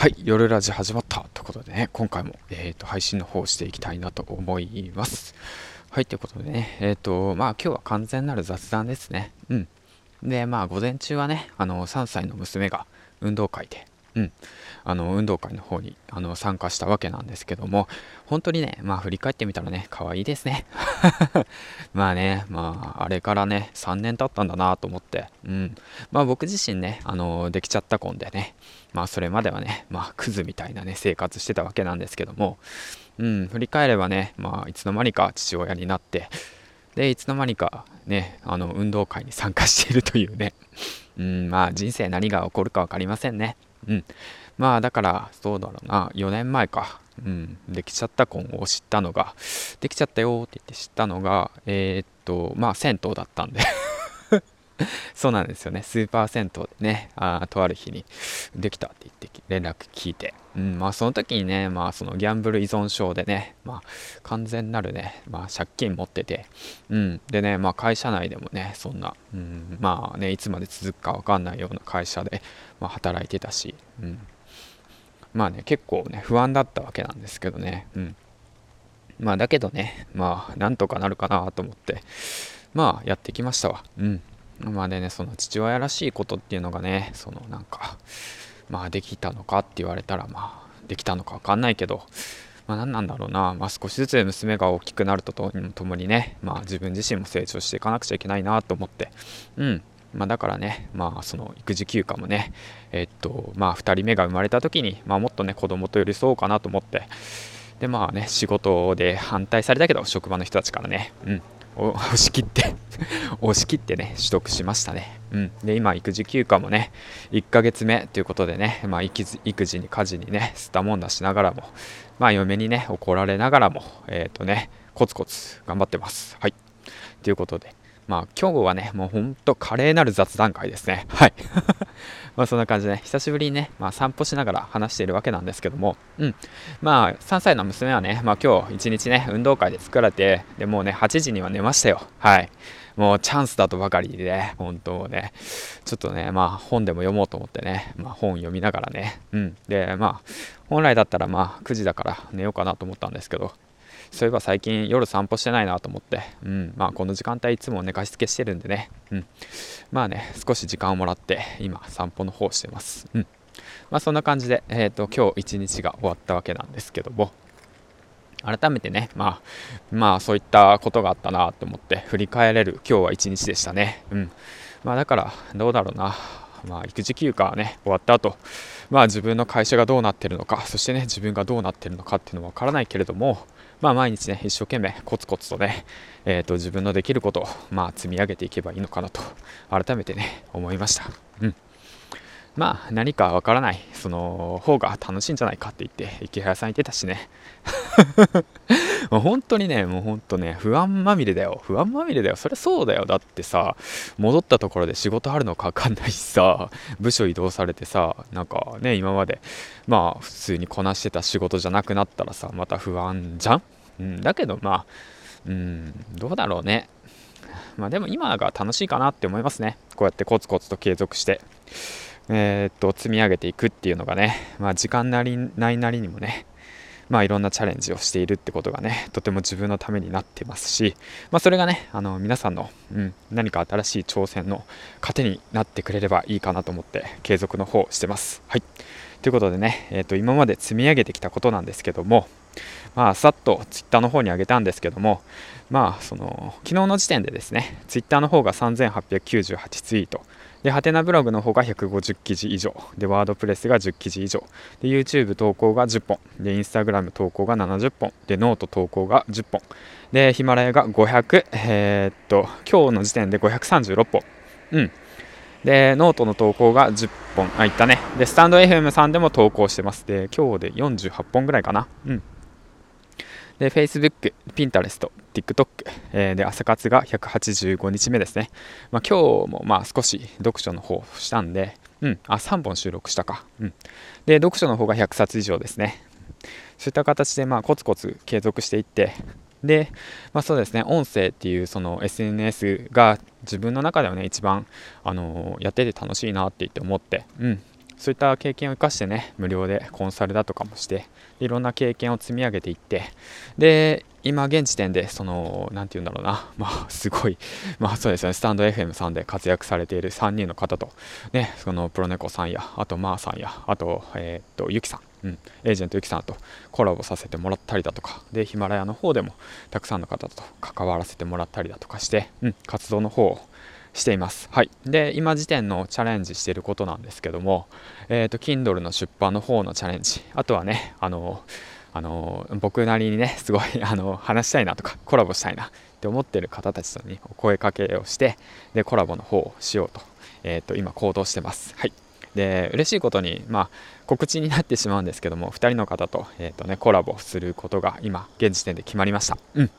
はい、夜ラジ始まったということでね、今回も、えーと、配信の方をしていきたいなと思います。はい、ということでね、えっ、ー、と、まあ今日は完全なる雑談ですね。うん。で、まあ午前中はね、あの、3歳の娘が運動会で、うん、あの運動会の方にあの参加したわけなんですけども本当にねまあ振り返ってみたらね可愛いですね。まあねまああれからね3年経ったんだなと思ってうん。まあ僕自身ねあのできちゃった婚でねまあそれまではねまあクズみたいなね生活してたわけなんですけどもうん振り返ればねまあいつの間にか父親になってでいつの間にかねあの運動会に参加しているというね。うんまあ人生何が起こるか分かりませんね。うん。まあだから、そうだろうな、4年前か。うん。できちゃった婚を知ったのが、できちゃったよって言って知ったのが、えー、っと、まあ銭湯だったんで そうなんですよね。スーパー銭湯でね、あとある日にできたって言って連絡聞いて、うん、まあその時にね、まあそのギャンブル依存症でね、まあ完全なるね、まあ借金持ってて、うん、でね、まあ会社内でもね、そんな、うん、まあね、いつまで続くかわかんないような会社で、まあ、働いてたし、うん、まあね、結構ね、不安だったわけなんですけどね、うん。まあだけどね、まあなんとかなるかなと思って、まあやってきましたわ。うん。まあでね、その父親らしいことっていうのがね、そのなんか、まあできたのかって言われたら、まあできたのかわかんないけど、まあ何なんだろうな、まあ少しずつ娘が大きくなるとともにね、まあ自分自身も成長していかなくちゃいけないなと思って、うん。まあ、だからね、まあ、その育児休暇もね、えっと、まあ、2人目が生まれた時に、まあ、もっとね、子供と寄り添おうかなと思って、で、まあね、仕事で反対されたけど、職場の人たちからね、うん、押し切って 押し切ってね、取得しましたね。うん。で、今、育児休暇もね、1ヶ月目ということでね、まあ、育児に家事にね、吸ったもんだしながらも、まあ、嫁にね、怒られながらも、えっ、ー、とね、コツコツ頑張ってます。はい。ということで、まあ今日はね、もうほんと華麗なる雑談会ですね。はい。まあそんな感じでね、久しぶりにね、まあ散歩しながら話しているわけなんですけども、うん。まあ3歳の娘はね、まあ今日一日ね、運動会で作られて、でもうね、8時には寝ましたよ。はい。もうチャンスだとばかりで、本当ね、ちょっとね、まあ本でも読もうと思ってね、まあ本読みながらね、うん。で、まあ本来だったらまあ9時だから寝ようかなと思ったんですけど、そういえば最近夜散歩してないなと思って、うん、まあこの時間帯いつも寝かしつけしてるんでね、うん、まあね、少し時間をもらって今散歩の方してます。うん。まあそんな感じで、えっ、ー、と今日一日が終わったわけなんですけども、改めてね、まあ、まあそういったことがあったなと思って振り返れる今日は一日でしたね。うん。まあだからどうだろうな。まあ育児休暇はね、終わった後、まあ自分の会社がどうなってるのか、そしてね、自分がどうなってるのかっていうのはわからないけれども、まあ、毎日ね、一生懸命コツコツとね、えーと、自分のできることを、まあ、積み上げていけばいいのかなと、改めてね、思いました。うん。まあ、何かわからない、その方が楽しいんじゃないかって言って、池原さん言ってたしね。もう本当にね、もう本当ね、不安まみれだよ。不安まみれだよ。そりゃそうだよ。だってさ、戻ったところで仕事あるのかわかんないしさ、部署移動されてさ、なんかね、今まで、まあ、普通にこなしてた仕事じゃなくなったらさ、また不安じゃん？うん、だけどまあ、うん、どうだろうね。まあでも今が楽しいかなって思いますね。こうやってコツコツと継続して。えー、っと積み上げていくっていうのがね、まあ、時間なりないなりにもね、まあ、いろんなチャレンジをしているってことがね、とても自分のためになってますし、まあ、それがね、あの皆さんの、うん、何か新しい挑戦の糧になってくれればいいかなと思って継続の方をしてます。はい。ということでね、えー、と今まで積み上げてきたことなんですけども、まあ、さっとツイッターの方に上げたんですけども、まあ、その昨日の時点でですね、ツイッターの方が3898ツイート、で、はてなブログの方が150記事以上。で、ワードプレスが10記事以上。で、YouTube 投稿が10本。で、Instagram 投稿が70本。で、ノート投稿が10本。で、ヒマラヤが500。えー、っと、今日の時点で536本。うん。で、ノートの投稿が10本。あ、いったね。で、スタンド FM さんでも投稿してます。で、今日で48本ぐらいかな。うん。で、Facebook、Pinterest、TikTok、えー、で、朝活が185日目ですね。まあ、今日もまあ少し読書の方したんで、うん、あ、3本収録したか。うん。で、読書の方が100冊以上ですね。そういった形でまあコツコツ継続していって、で、まあ、そうですね、音声っていうその SNS が自分の中ではね、一番、あのー、やってて楽しいなって言って思って、うん、そういった経験を生かしてね無料でコンサルだとかもしていろんな経験を積み上げていってで今現時点でその何て言うんだろうな まあすごい まあそうですねスタンド FM さんで活躍されている3人の方とねそのプロネコさんやあとまーさんやあとえっ、とゆきさんうん、エージェントゆきさんとコラボさせてもらったりだとかでヒマラヤの方でもたくさんの方と関わらせてもらったりだとかして、うん、活動の方をしています。はい。で、今時点のチャレンジしていることなんですけども、え、ー、と、Kindle の出版の方のチャレンジ、あとはね、あの、あの僕なりにねすごいあの話したいなとかコラボしたいなって思ってる方たちとにお声かけをしてでコラボの方をしようと,、えーと、今行動してます。はいで嬉しいことに、まあ、告知になってしまうんですけども2人の方と,、えーとね、コラボすることが今現時点で決まりました。うん、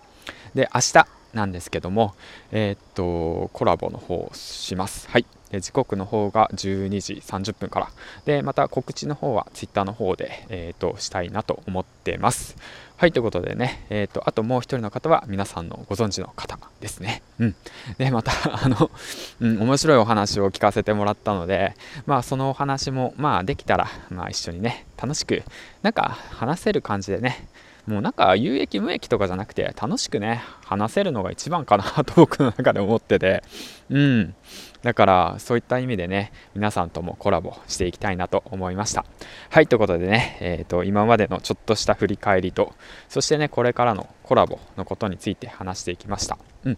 で明日なんですけども、えー、っとコラボの方します。はい。時刻の方が12時30分から。でまた告知の方は Twitter の方で、えーと、したいなと思ってます。はいということでね、えーと、あともう一人の方は皆さんのご存知の方ですね。うん。でまたあの、うん、面白いお話を聞かせてもらったのでまあそのお話もまあできたら、まあ、一緒にね楽しくなんか話せる感じでねもうなんか有益無益とかじゃなくて楽しくね話せるのが一番かなと僕の中で思ってて。うん。だからそういった意味でね皆さんともコラボしていきたいなと思いました。はいということでね、えーと、今までのちょっとした振り返りとそしてねこれからのコラボのことについて話していきました。うん。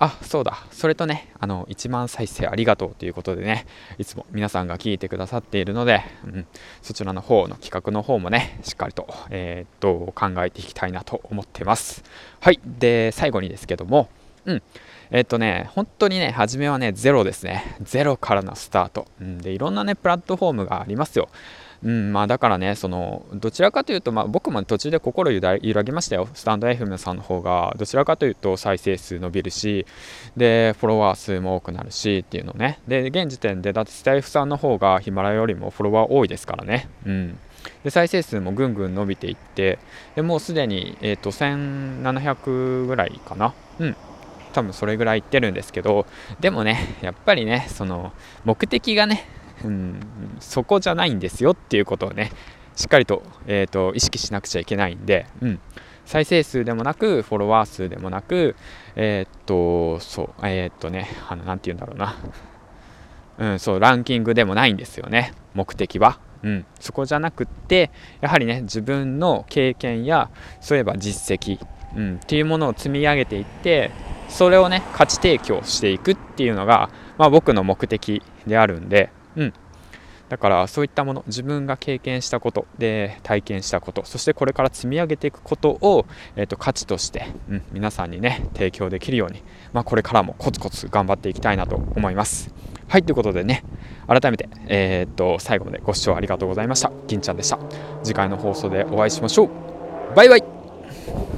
あ、そうだ。それとね、あの、1万再生ありがとうということでね、いつも皆さんが聞いてくださっているので、うん、そちらの方の企画の方もね、しっかりと、えー、っと、考えていきたいなと思ってます。はい。で、最後にですけども、うん。えっとね、本当にね、初めはね、ゼロですね。ゼロからのスタート。うん、で、いろんなね、プラットフォームがありますよ。うんまあ、だからね、そのどちらかというと、まあ、僕も途中で心揺らぎましたよ、スタンド FM さんの方が、どちらかというと再生数伸びるし、で、フォロワー数も多くなるしっていうのね、で、現時点で、だってスタイフさんの方がヒマラヤよりもフォロワー多いですからね、うん。で再生数もぐんぐん伸びていってでもうすでに、えーと、1700ぐらいかな、うん、多分それぐらいいってるんですけどでもねやっぱりねその目的がねうん、そこじゃないんですよっていうことをねしっかりと,、えーと、意識しなくちゃいけないんで、うん、再生数でもなくフォロワー数でもなくえっ、とそうえっ、とねあのなて言うんだろうな。うんそうランキングでもないんですよね目的は。うん、そこじゃなくってやはりね自分の経験やそういえば実績、うん、っていうものを積み上げていってそれをね価値提供していくっていうのが、まあ、僕の目的であるんで、うん。だからそういったもの自分が経験したことで体験したことそしてこれから積み上げていくことを、えーと、価値として、うん、皆さんにね提供できるように、まあ、これからもコツコツ頑張っていきたいなと思います。はいということでね改めて、えーと、と最後までご視聴ありがとうございました。銀ちゃんでした。次回の放送でお会いしましょう。バイバイ。